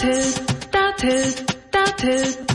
that is, that is, that is.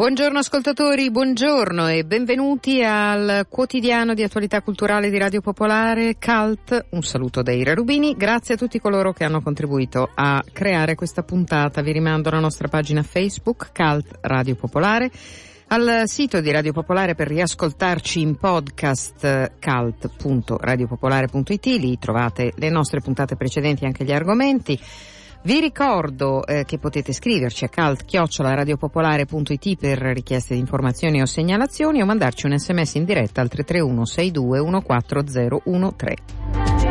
Buongiorno ascoltatori, buongiorno e benvenuti al quotidiano di attualità culturale di Radio Popolare Cult. Un saluto da Ira Rubini, grazie a tutti coloro che hanno contribuito a creare questa puntata. Vi rimando alla nostra pagina Facebook Cult Radio Popolare al sito di Radio Popolare per riascoltarci in podcast cult.radiopopolare.it, lì trovate le nostre puntate precedenti e anche gli argomenti. Vi ricordo eh, che potete scriverci a calt-radiopopolare.it per richieste di informazioni o segnalazioni o mandarci un sms in diretta al 331 62 14013.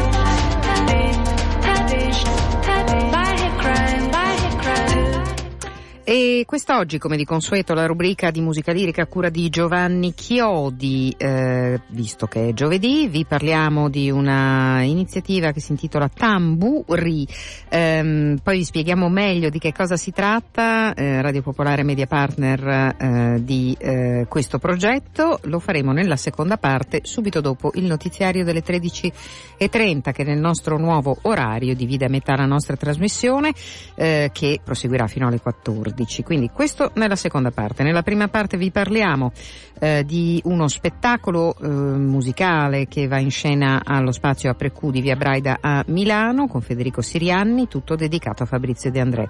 E quest'oggi, come di consueto, la rubrica di musica lirica a cura di Giovanni Chiodi, eh, visto che è giovedì, vi parliamo di una iniziativa che si intitola Tamburi, ehm, poi vi spieghiamo meglio di che cosa si tratta, eh, Radio Popolare Media Partner eh, di eh, questo progetto, lo faremo nella seconda parte, subito dopo il notiziario delle 13.30 che nel nostro nuovo orario divide a metà la nostra trasmissione, eh, che proseguirà fino alle 14. 14. Quindi questo nella seconda parte. Nella prima parte vi parliamo eh, di uno spettacolo eh, musicale che va in scena allo spazio a Precù di Via Braida a Milano con Federico Sirianni, tutto dedicato a Fabrizio De André.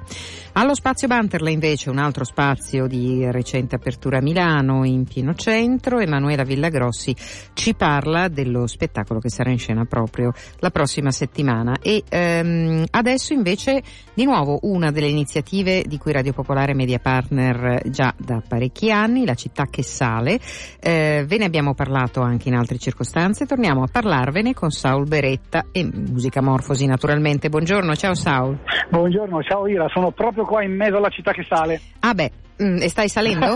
Allo spazio Banterla invece un altro spazio di recente apertura a Milano in pieno centro. Emanuela Villagrossi ci parla dello spettacolo che sarà in scena proprio la prossima settimana. E ehm, adesso invece di nuovo una delle iniziative di cui Radio Popolare particolare media partner già da parecchi anni, la città che sale. Eh, ve ne abbiamo parlato anche in altre circostanze, torniamo a parlarvene con Saul Beretta e Musica Morfosi naturalmente. Buongiorno, ciao Saul. Buongiorno, ciao Ira, sono proprio qua in mezzo alla città che sale. Ah beh, Mm, e stai salendo?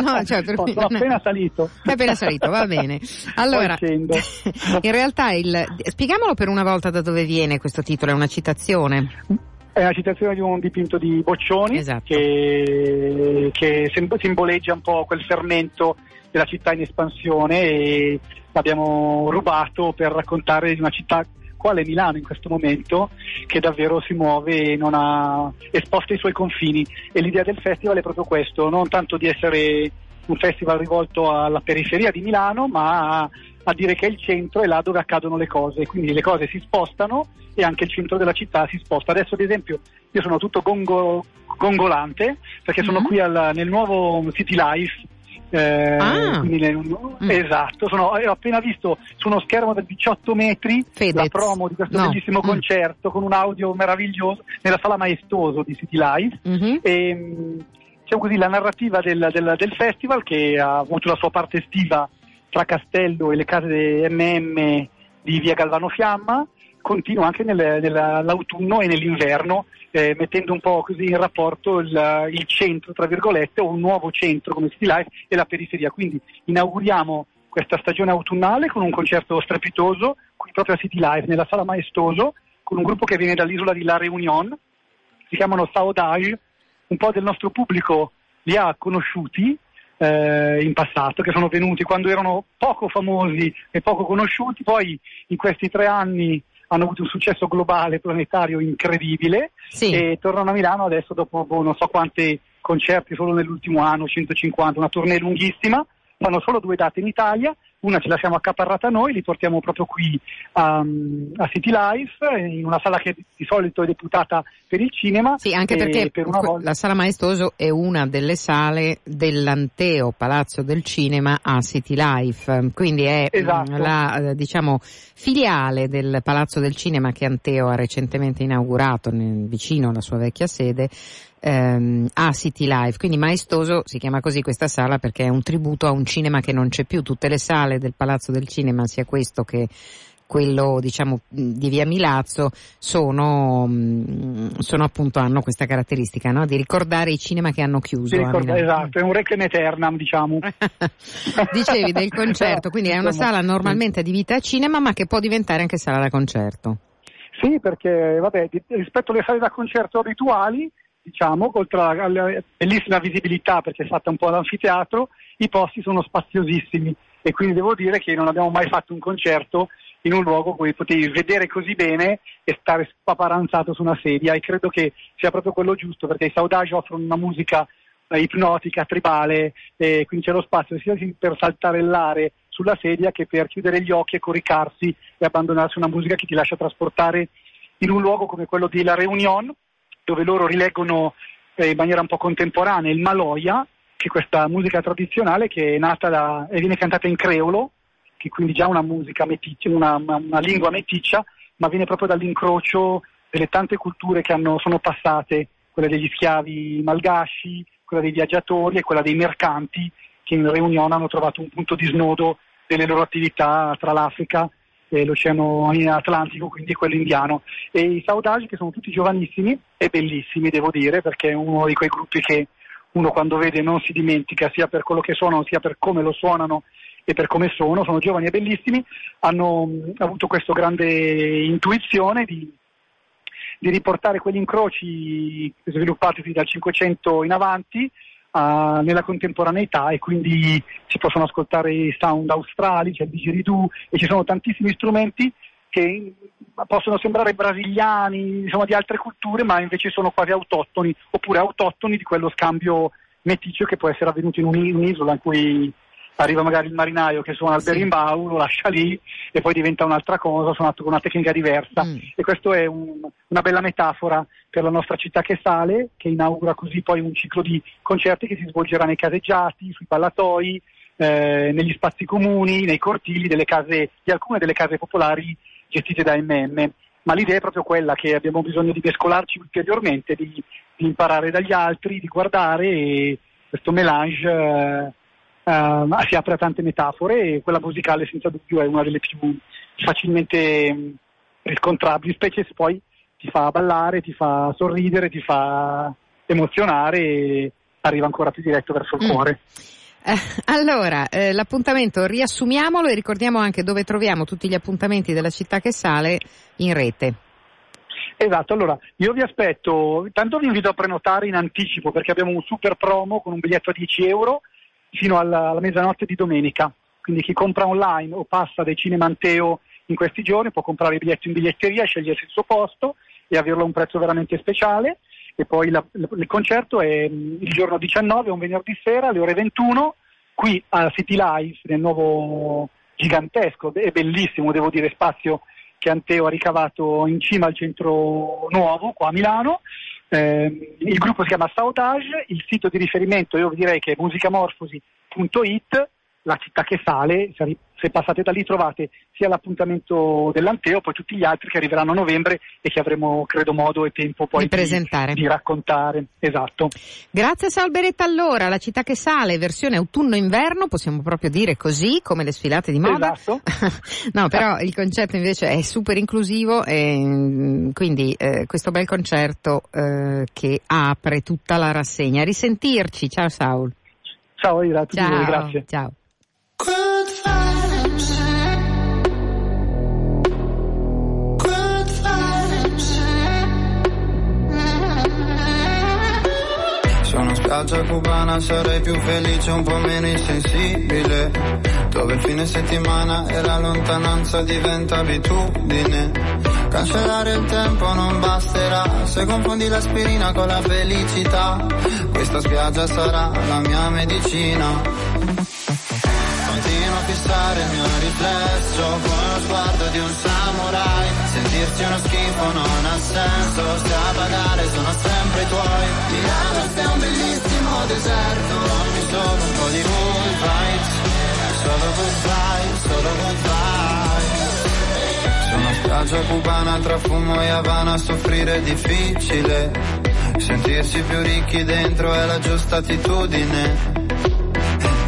no, cioè, per... Sono appena salito. È appena salito, va bene. Allora, in realtà il... spiegamolo per una volta da dove viene questo titolo, è una citazione. È una citazione di un dipinto di Boccioni esatto. che, che, simboleggia un po' quel fermento della città in espansione e l'abbiamo rubato per raccontare di una città quale Milano in questo momento che davvero si muove e non ha esposto i suoi confini e l'idea del festival è proprio questo, non tanto di essere un festival rivolto alla periferia di Milano ma a dire che il centro è là dove accadono le cose, quindi le cose si spostano e anche il centro della città si sposta. Adesso ad esempio io sono tutto gongo, gongolante perché sono mm-hmm. qui al, nel nuovo City Life. Eh, ah. nel, mm. Esatto, sono, ho appena visto su uno schermo da 18 metri Fedez. la promo di questo no. bellissimo mm. concerto con un audio meraviglioso nella sala maestoso di City Life. Mm-hmm. E, diciamo così, la narrativa del, del, del, festival che ha avuto la sua parte estiva tra Castello e le case MM di via Galvano Fiamma continua anche nel, nell'autunno e nell'inverno, eh, mettendo un po' così in rapporto il, il, centro, tra virgolette, o un nuovo centro come City Life e la periferia. Quindi inauguriamo questa stagione autunnale con un concerto strepitoso, qui proprio a City Life, nella sala maestoso, con un gruppo che viene dall'isola di La Réunion, si chiamano Saudage, un po' del nostro pubblico li ha conosciuti eh, in passato, che sono venuti quando erano poco famosi e poco conosciuti, poi in questi tre anni hanno avuto un successo globale, planetario incredibile sì. e tornano a Milano adesso dopo boh, non so quanti concerti solo nell'ultimo anno, 150, una tournée lunghissima, fanno solo due date in Italia, una ce la siamo accaparrata noi, li portiamo proprio qui a, a City Life, in una sala che di solito è deputata per il cinema. Sì, anche perché per volta... la sala Maestoso è una delle sale dell'Anteo Palazzo del Cinema a City Life, quindi è esatto. la diciamo, filiale del Palazzo del Cinema che Anteo ha recentemente inaugurato vicino alla sua vecchia sede ehm, a City Life, quindi maestoso si chiama così questa sala perché è un tributo a un cinema che non c'è più, tutte le sale del Palazzo del Cinema, sia questo che quello diciamo di via Milazzo sono, sono appunto hanno questa caratteristica no? di ricordare i cinema che hanno chiuso ricorda, esatto è un requiem aeternam diciamo. Dicevi del concerto quindi è una sala normalmente adibita a cinema ma che può diventare anche sala da concerto. Sì perché vabbè rispetto alle sale da concerto abituali diciamo, oltre alla bellissima visibilità perché è fatta un po' all'anfiteatro, i posti sono spaziosissimi. E quindi devo dire che non abbiamo mai fatto un concerto in un luogo dove potevi vedere così bene e stare spaparanzato su una sedia. E credo che sia proprio quello giusto perché i Saudage offrono una musica eh, ipnotica, tribale, e quindi c'è lo spazio sia per saltarellare sulla sedia che per chiudere gli occhi e coricarsi e abbandonarsi una musica che ti lascia trasportare in un luogo come quello di La Reunion, dove loro rileggono eh, in maniera un po' contemporanea il Maloia, che è questa musica tradizionale che è nata da, e viene cantata in creolo, che quindi già una musica meticcia, una, una, una, lingua meticcia, ma viene proprio dall'incrocio delle tante culture che hanno, sono passate, quella degli schiavi malgasci, quella dei viaggiatori e quella dei mercanti che in Reunione hanno trovato un punto di snodo delle loro attività tra l'Africa e l'Oceano Atlantico, quindi quello indiano. E i Saudagi che sono tutti giovanissimi e bellissimi, devo dire, perché è uno di quei gruppi che uno quando vede non si dimentica sia per quello che suonano sia per come lo suonano e per come sono, sono giovani e bellissimi, hanno mh, avuto questa grande intuizione di, di riportare quegli incroci sviluppati dal 500 in avanti uh, nella contemporaneità e quindi si possono ascoltare i sound australi, c'è il didgeridoo e ci sono tantissimi strumenti che possono sembrare brasiliani, insomma di altre culture, ma invece sono quasi autoctoni, oppure autoctoni di quello scambio meticcio che può essere avvenuto in un'isola in cui arriva magari il marinaio che suona il sì. berimbau, lo lascia lì e poi diventa un'altra cosa, suonato con una tecnica diversa. Mm. E questa è un, una bella metafora per la nostra città che sale, che inaugura così poi un ciclo di concerti che si svolgerà nei caseggiati, sui ballatoi, eh, negli spazi comuni, nei cortili case, di alcune delle case popolari gestite da MM. Ma l'idea è proprio quella che abbiamo bisogno di mescolarci ulteriormente, di, di imparare dagli altri, di guardare e questo melange eh, uh, si apre a tante metafore e quella musicale senza dubbio è una delle più facilmente mm, riscontrabili, specie se poi ti fa ballare, ti fa sorridere, ti fa emozionare e arriva ancora più diretto verso il mm. cuore. Eh, allora, eh, l'appuntamento riassumiamolo e ricordiamo anche dove troviamo tutti gli appuntamenti della città che sale in rete. Esatto, allora io vi aspetto, intanto vi invito a prenotare in anticipo perché abbiamo un super promo con un biglietto a 10 euro fino alla, alla mezzanotte di domenica. Quindi chi compra online o passa dai cinema Anteo in questi giorni può comprare i biglietti in biglietteria, scegliersi il suo posto e averlo a un prezzo veramente speciale. E poi la, la, il concerto è mm, il giorno 19, un venerdì sera alle ore 21, qui a City Life, nel nuovo gigantesco e bellissimo, devo dire, spazio che Anteo ha ricavato in cima al centro nuovo, qua a Milano. Eh, il gruppo si chiama Saudage, il sito di riferimento io direi che è musicamorfosi.it, la città che sale, se passate da lì trovate sia l'appuntamento dell'Anteo, poi tutti gli altri che arriveranno a novembre e che avremo credo modo e tempo poi di, presentare. di, di raccontare. Esatto. Grazie Salberetta allora, la città che sale, versione autunno-inverno, possiamo proprio dire così, come le sfilate di moda. Esatto. no, però il concetto invece è super inclusivo e mm, quindi eh, questo bel concerto eh, che apre tutta la rassegna. A risentirci, ciao Saul. Ciao, grazie. Ciao, grazie. Ciao. Spiaggia cubana sarei più felice, un po' meno insensibile. Dove il fine settimana e la lontananza diventa abitudine. Cancellare il tempo non basterà se confondi l'aspirina con la felicità. Questa spiaggia sarà la mia medicina. Fissare il mio riflesso con lo sguardo di un samurai. Sentirsi uno schifo non ha senso, se a pagare sono sempre i tuoi. Milano è un bellissimo deserto, ogni solo un po' di good vibes. Solo good vibes, solo good vibes. Sono spiaggia cubana tra fumo e Havana, soffrire è difficile. Sentirsi più ricchi dentro è la giusta attitudine.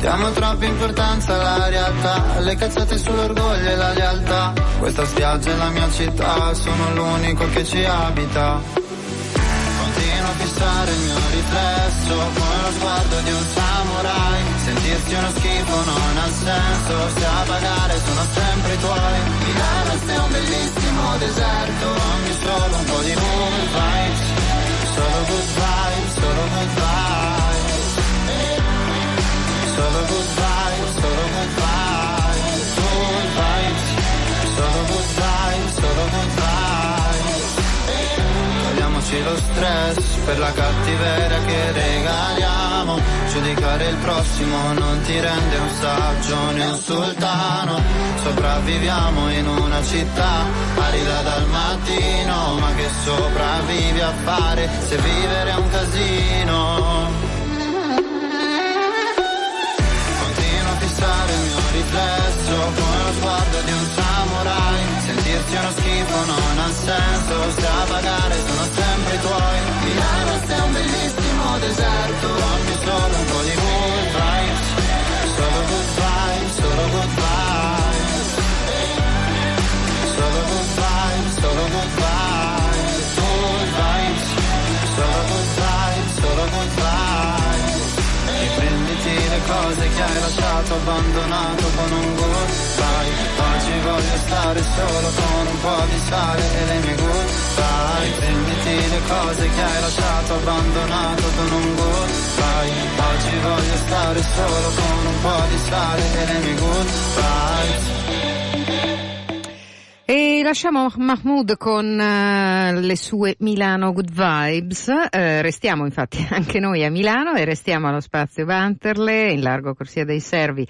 Diamo troppa importanza alla realtà, le cazzate sull'orgoglio e la lealtà. Questa spiaggia è la mia città, sono l'unico che ci abita. Continuo a fissare il mio riflesso come lo sguardo di un samurai. Sentirsi uno schifo non ha senso, se a pagare sono sempre i tuoi. Milano è un bellissimo deserto, ogni solo un po' di good vibes. Solo good vibes, solo good vibes lo stress per la cattiveria che regaliamo. Giudicare il prossimo non ti rende un saggio né un sultano. Sopravviviamo in una città arida dal mattino, ma che sopravvivi a fare se vivere è un casino. Riflesso come lo sguardo di un samurai. Sentirsi uno schifo non ha senso se a pagare sono sempre tuoi. Milano è un bellissimo deserto ogni solo un po' di good vibes solo good vibes solo good vibes che hai lasciato abbandonato con un goodbye Oggi voglio stare solo con un po' di sale e le mie goodbye Prenditi le cose che hai lasciato abbandonato con un goodbye Oggi voglio stare solo con un po' di sale e le mie goodbye e lasciamo Mahmoud con uh, le sue Milano Good Vibes. Uh, restiamo infatti anche noi a Milano e restiamo allo spazio Vanterle in largo Corsia dei Servi.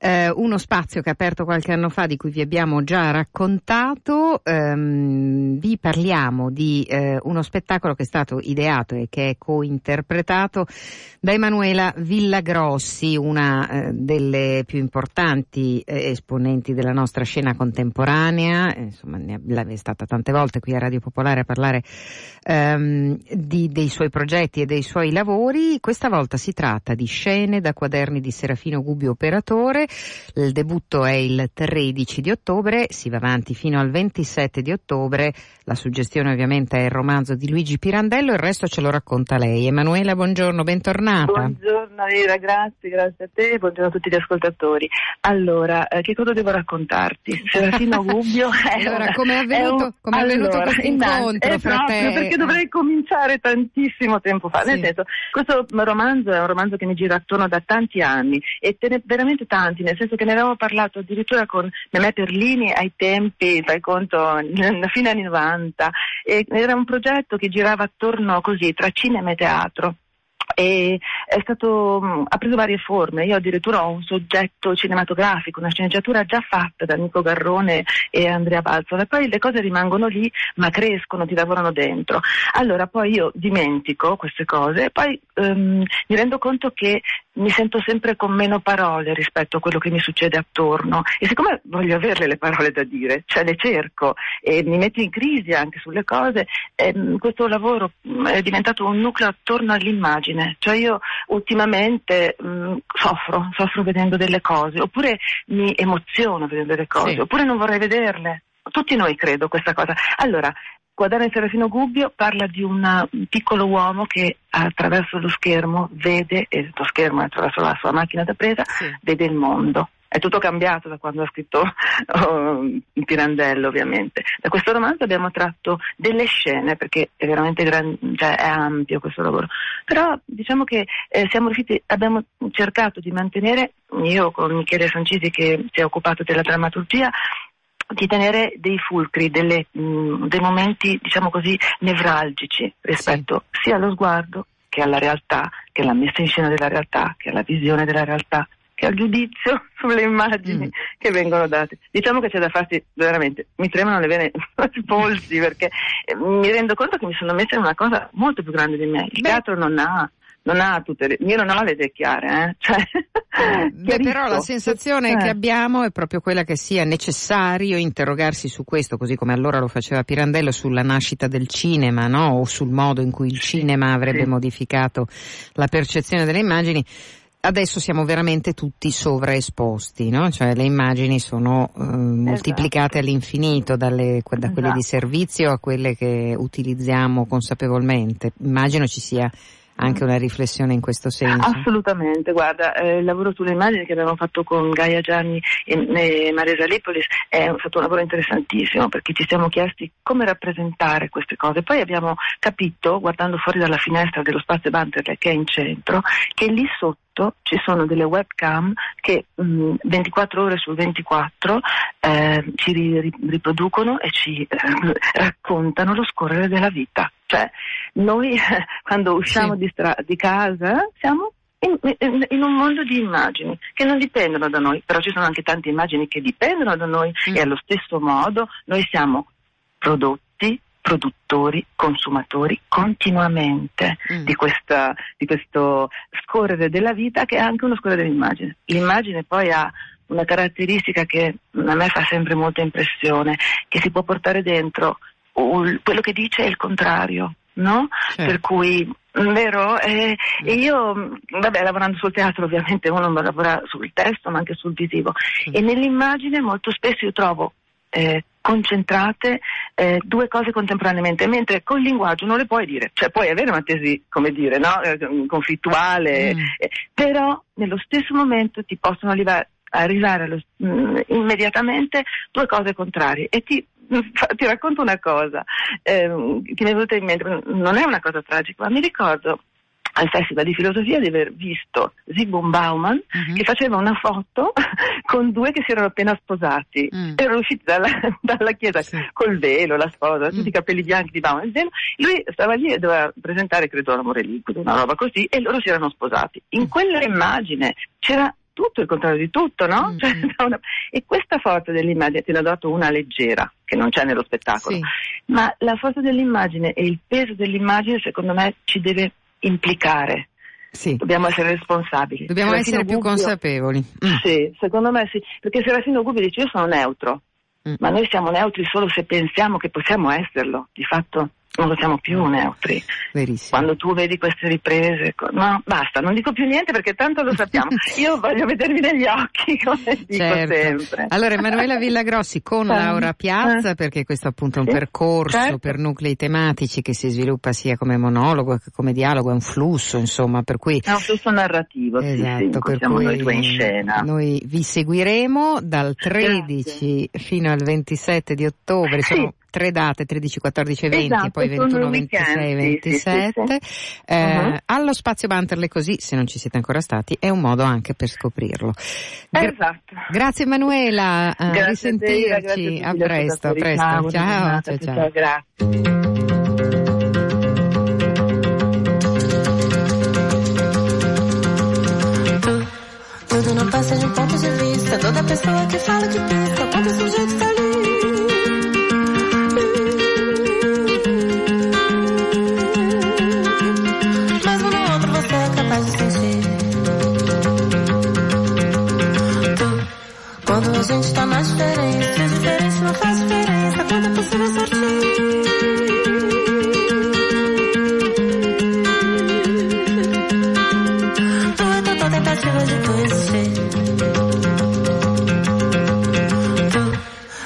Uh, uno spazio che ha aperto qualche anno fa di cui vi abbiamo già raccontato. Um, vi parliamo di uno spettacolo che è stato ideato e che è cointerpretato da Emanuela Villagrossi, una delle più importanti esponenti della nostra scena contemporanea insomma ne è stata tante volte qui a Radio Popolare a parlare ehm, di, dei suoi progetti e dei suoi lavori. Questa volta si tratta di scene da quaderni di Serafino Gubbio Operatore. Il debutto è il 13 di ottobre, si va avanti fino al 27 di ottobre. La suggestione ovviamente è il romanzo di Luigi Pirandello, il resto ce lo racconta lei. Emanuela, buongiorno, bentornata. Buongiorno Ira, grazie, grazie a te, buongiorno a tutti gli ascoltatori. Allora, eh, che cosa devo raccontarti? Serafino Gubbio allora, come è avvenuto, un... come è avvenuto allora, questo incontro è fra te? Perché dovrei cominciare tantissimo tempo fa. Sì. Nel senso, questo romanzo è un romanzo che mi gira attorno da tanti anni e te ne, veramente tanti, nel senso che ne avevamo parlato addirittura con Memè Perlini ai tempi, fai conto, a fine anni 90. E era un progetto che girava attorno così, tra cinema e teatro e stato, mm, ha preso varie forme. Io addirittura ho un soggetto cinematografico, una sceneggiatura già fatta da Nico Garrone e Andrea Balzola. Poi le cose rimangono lì, ma crescono, ti lavorano dentro. Allora poi io dimentico queste cose e poi um, mi rendo conto che mi sento sempre con meno parole rispetto a quello che mi succede attorno e siccome voglio averle le parole da dire, cioè le cerco e mi metto in crisi anche sulle cose, ehm, questo lavoro mm, è diventato un nucleo attorno all'immagine cioè io ultimamente mh, mm, soffro, soffro vedendo delle cose, oppure mi emoziono vedendo delle cose, sì. oppure non vorrei vederle. Tutti noi credo questa cosa. Allora, Quaderno Serafino Gubbio parla di un piccolo uomo che attraverso lo schermo vede, e lo schermo attraverso la sua macchina da presa, sì. vede il mondo. È tutto cambiato da quando ha scritto oh, Pirandello, ovviamente. Da questo romanzo abbiamo tratto delle scene, perché è veramente gran, cioè è ampio questo lavoro. Però diciamo che eh, riusciti, abbiamo cercato di mantenere, io con Michele Sancisi che si è occupato della drammaturgia, di tenere dei fulcri, delle, mh, dei momenti, diciamo così, nevralgici rispetto sì. sia allo sguardo che alla realtà, che alla messa in scena della realtà, che alla visione della realtà che al giudizio sulle immagini mm. che vengono date. Diciamo che c'è da farsi veramente, mi tremano le vene i polsi perché eh, mi rendo conto che mi sono messa in una cosa molto più grande di me. Il Beh. teatro non ha non ha tutte le, io non ho le idee chiare, eh? cioè, Beh, però la sensazione eh. che abbiamo è proprio quella che sia necessario interrogarsi su questo, così come allora lo faceva Pirandello sulla nascita del cinema, no? o sul modo in cui il cinema avrebbe sì. modificato la percezione delle immagini adesso siamo veramente tutti sovraesposti, no? Cioè le immagini sono eh, moltiplicate esatto. all'infinito dalle, da quelle esatto. di servizio a quelle che utilizziamo consapevolmente. Immagino ci sia anche una riflessione in questo senso? Assolutamente, guarda, eh, il lavoro sulle immagini che abbiamo fatto con Gaia Gianni e, e Marisa Lipolis è stato un lavoro interessantissimo perché ci siamo chiesti come rappresentare queste cose. Poi abbiamo capito, guardando fuori dalla finestra dello spazio Banterle che è in centro, che lì sotto ci sono delle webcam che mh, 24 ore su 24 eh, ci ri- riproducono e ci eh, raccontano lo scorrere della vita. Cioè, noi quando usciamo sì. di, stra- di, casa siamo in, in, in, un mondo di immagini che non dipendono da noi, però ci sono anche tante immagini che dipendono da noi mm. e allo stesso modo noi siamo prodotti, produttori, consumatori continuamente mm. di, questa, di questo scorrere della vita che è anche uno scorrere dell'immagine. L'immagine poi ha una caratteristica che a me fa sempre molta impressione, che si può portare dentro quello che dice è il contrario, no? Certo. Per cui vero? E, e, io, vabbè, lavorando sul teatro ovviamente uno lavora sul testo ma anche sul visivo sì. e nell'immagine molto spesso io trovo eh, concentrate eh, due cose contemporaneamente, mentre col linguaggio non le puoi dire, cioè puoi avere una tesi, come dire, no? eh, conflittuale, mm. eh, però nello stesso momento ti possono arrivare, arrivare allo, mh, mm, immediatamente due cose contrarie e ti ti racconto una cosa eh, che mi è venuta in mente, non è una cosa tragica, ma mi ricordo al Festival di Filosofia di aver visto Zygmunt Bauman uh-huh. che faceva una foto con due che si erano appena sposati. Uh-huh. Erano usciti dalla, dalla chiesa sì. col velo, la sposa, uh-huh. tutti i capelli bianchi di Bauman. Lui stava lì e doveva presentare, credo, l'amore liquido, una roba così, e loro si erano sposati. In quella immagine c'era tutto il contrario di tutto, no? Mm-hmm. Cioè, una... E questa forza dell'immagine te l'ha dato una leggera, che non c'è nello spettacolo, sì. ma la forza dell'immagine e il peso dell'immagine secondo me ci deve implicare. Sì. Dobbiamo essere responsabili. Dobbiamo Serafino essere più Gubbio, consapevoli. Mm. Sì, secondo me sì, perché Serafino Gubbio dice io sono neutro, mm. ma noi siamo neutri solo se pensiamo che possiamo esserlo, di fatto non lo siamo più neutri. Verissimo. Quando tu vedi queste riprese, no, basta, non dico più niente perché tanto lo sappiamo. Io voglio vedermi negli occhi, come dico certo. sempre. Allora, Emanuela Villagrossi con Laura Piazza, perché questo appunto è un sì, percorso certo. per nuclei tematici che si sviluppa sia come monologo che come dialogo, è un flusso, insomma, per cui... È un flusso narrativo, esatto, sì, sì, per cui noi due in scena. Noi vi seguiremo dal 13 Grazie. fino al 27 di ottobre, sono tre date, 13, 14 e 20, esatto, poi 21, 26 e 27. Sì, sì, sì. Eh, uh-huh. Allo spazio Banterle così, se non ci siete ancora stati, è un modo anche per scoprirlo. Gra- esatto. Grazie Emanuela, a risentirci, a, a presto, a presto. Ciao, ciao, ciao, ciao. ciao grazie. Tudo não passa de um ponto de vista. Toda pessoa que fala de pista, todo sujeito tá ali. Gente tá na diferença. Se a diferença não faz diferença, quando é possível sortir.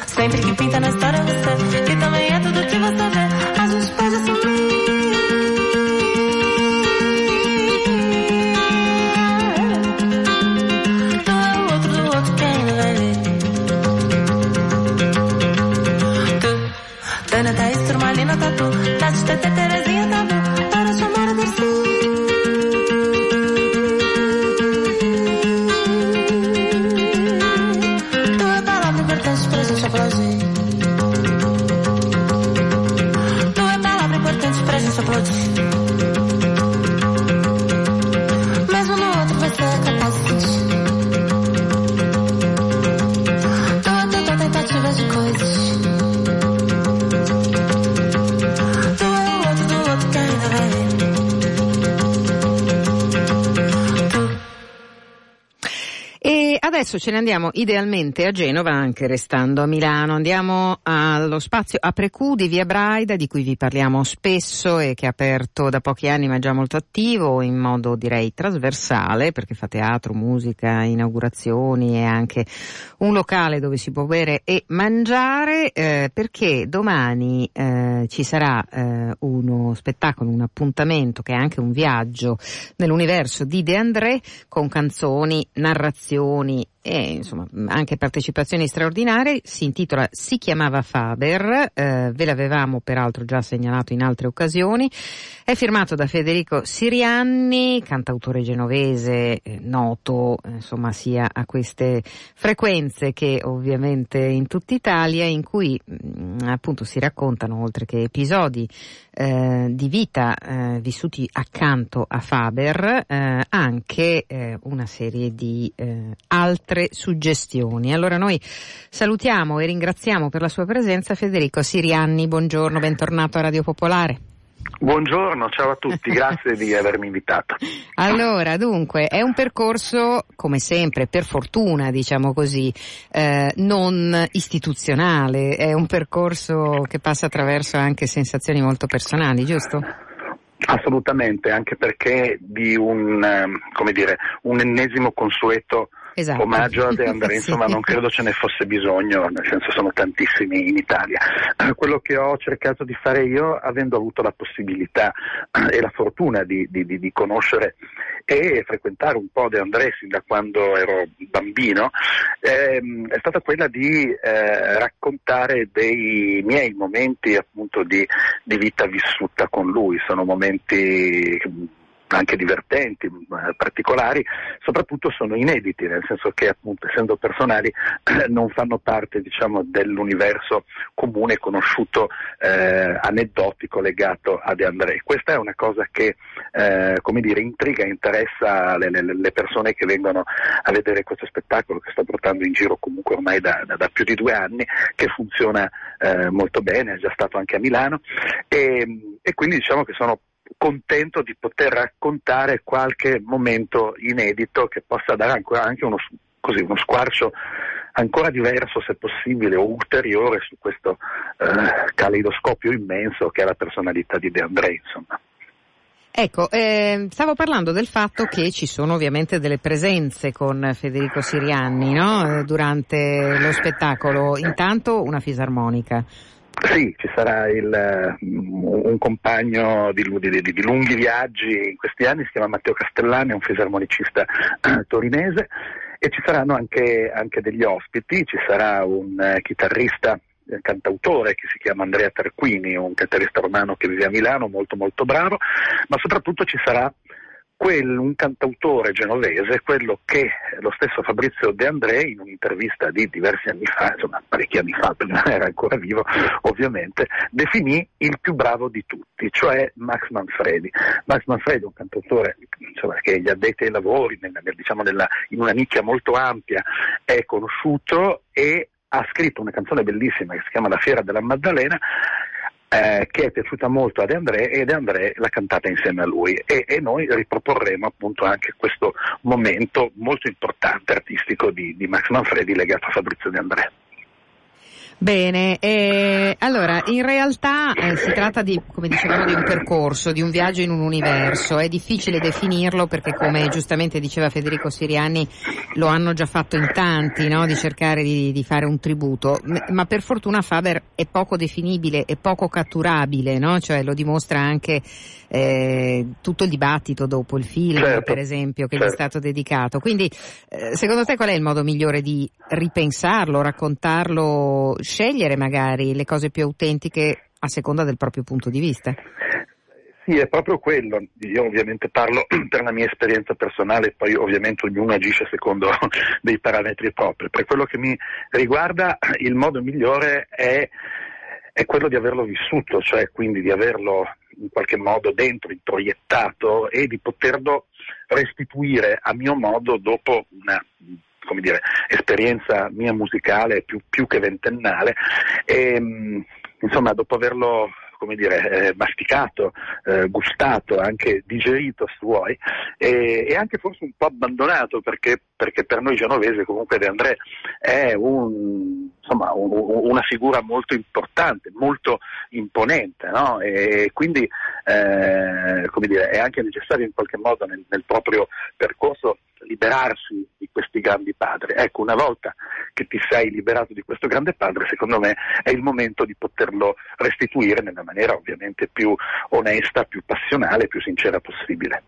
Sempre que pinta na história adesso ce ne andiamo idealmente a Genova, anche restando a Milano. Andiamo allo spazio Aprecu di Via Braida, di cui vi parliamo spesso e che è aperto da pochi anni ma già molto attivo in modo direi trasversale, perché fa teatro, musica, inaugurazioni e anche un locale dove si può bere e mangiare, eh, perché domani eh, ci sarà eh, uno spettacolo, un appuntamento che è anche un viaggio nell'universo di De André con canzoni, narrazioni e insomma anche partecipazioni straordinarie, si intitola Si chiamava Faber, eh, ve l'avevamo peraltro già segnalato in altre occasioni, è firmato da Federico Sirianni, cantautore genovese eh, noto insomma sia a queste frequenze che ovviamente in tutta Italia in cui mh, mm, appunto si raccontano oltre che episodi eh, di vita eh, vissuti accanto a Faber eh, anche eh, una serie di eh, altre suggestioni. Allora noi salutiamo e ringraziamo per la sua presenza Federico Sirianni, buongiorno, bentornato a Radio Popolare. Buongiorno, ciao a tutti, grazie di avermi invitato. Allora, dunque, è un percorso, come sempre, per fortuna, diciamo così, eh, non istituzionale, è un percorso che passa attraverso anche sensazioni molto personali, giusto? Assolutamente, anche perché di un, come dire, un ennesimo consueto esatto. omaggio a De André, insomma sì. non credo ce ne fosse bisogno, nel senso sono tantissimi in Italia. Quello che ho cercato di fare io, avendo avuto la possibilità e la fortuna di, di, di, di conoscere e frequentare un po' De André sin da quando ero bambino, ehm, è stata quella di eh, raccontare dei miei momenti appunto di, di vita vissuta con lui, sono momenti anche divertenti, eh, particolari, soprattutto sono inediti, nel senso che appunto essendo personali non fanno parte diciamo, dell'universo comune conosciuto eh, aneddotico legato a De André. Questa è una cosa che eh, come dire, intriga e interessa le, le, le, persone che vengono a vedere questo spettacolo che sto portando in giro comunque ormai da, da, da più di due anni, che funziona eh, molto bene, è già stato anche a Milano e, e quindi diciamo che sono contento di poter raccontare qualche momento inedito che possa dare ancora anche uno, così, uno squarcio ancora diverso se possibile o ulteriore su questo eh, caleidoscopio immenso che è la personalità di De André insomma. Ecco, eh, stavo parlando del fatto che ci sono ovviamente delle presenze con Federico Sirianni no? Eh, durante lo spettacolo, intanto una fisarmonica. Sì, ci sarà il, uh, un compagno di, di, di, lunghi viaggi in questi anni, si chiama Matteo Castellani, è un fisarmonicista uh, torinese e ci saranno anche, anche, degli ospiti, ci sarà un uh, chitarrista eh, cantautore che si chiama Andrea Tarquini, un chitarrista romano che vive a Milano, molto molto bravo, ma soprattutto ci sarà quel, un cantautore genovese, quello che lo stesso Fabrizio De André in un'intervista di diversi anni fa, insomma parecchi anni fa, prima era ancora vivo ovviamente, definì il più bravo di tutti, cioè Max Manfredi. Max Manfredi è un cantautore insomma, che gli addetti ai lavori, nella, diciamo nella, in una nicchia molto ampia, è conosciuto e ha scritto una canzone bellissima che si chiama La Fiera della Maddalena eh, che è piaciuta molto a De André e De André l'ha cantata insieme a lui e, e, noi riproporremo appunto anche questo momento molto importante artistico di, di Max Manfredi legato a Fabrizio De André. Bene, eh, allora in realtà eh, si tratta di, come dicevamo, di un percorso, di un viaggio in un universo. È difficile definirlo perché, come giustamente diceva Federico Siriani, lo hanno già fatto in tanti, no? di cercare di, di, fare un tributo. Ma per fortuna Faber è poco definibile, è poco catturabile, no? cioè, lo dimostra anche eh, tutto il dibattito dopo il film, certo, per esempio, che certo. gli è certo. stato dedicato. Quindi, eh, secondo te qual è il modo migliore di ripensarlo, raccontarlo, scegliere magari le cose più autentiche a seconda del proprio punto di vista? Sì, è proprio quello. Io ovviamente parlo per la mia esperienza personale, poi ovviamente ognuno agisce secondo dei parametri propri. Per quello che mi riguarda, il modo migliore è, è quello di averlo vissuto, cioè quindi di averlo in qualche modo dentro, introiettato e di poterlo restituire a mio modo dopo una come dire, esperienza mia musicale più, più che ventennale. E insomma dopo averlo come dire, eh, masticato, eh, gustato, anche digerito se vuoi, e, e, anche forse un po' abbandonato perché, perché per noi genovese comunque De André è un, insomma, un, una figura molto importante, molto imponente, no? e quindi eh, come dire, è anche necessario in qualche modo nel, nel proprio percorso liberarsi di questi grandi padri. Ecco, una volta che ti sei liberato di questo grande padre, secondo me è il momento di poterlo restituire nella maniera ovviamente più onesta, più passionale, più sincera possibile.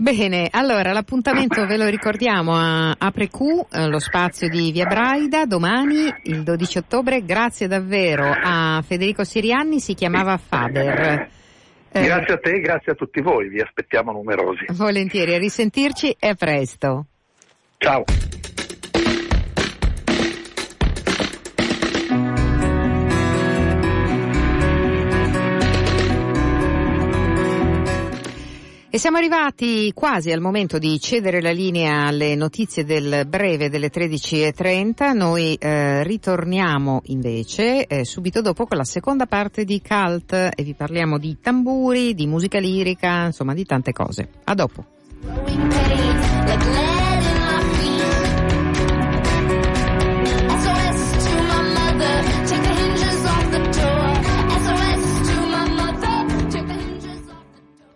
Bene, allora l'appuntamento ve lo ricordiamo a ApreQ, eh, lo spazio di Via Braida, domani il 12 ottobre. Grazie davvero a Federico Sirianni, si chiamava Faber. Eh, grazie a te e grazie a tutti voi, vi aspettiamo numerosi. Volentieri, a risentirci e a presto. Ciao. E siamo arrivati quasi al momento di cedere la linea alle notizie del breve delle 13.30. Noi eh, ritorniamo invece eh, subito dopo con la seconda parte di Cult e vi parliamo di tamburi, di musica lirica, insomma di tante cose. A dopo.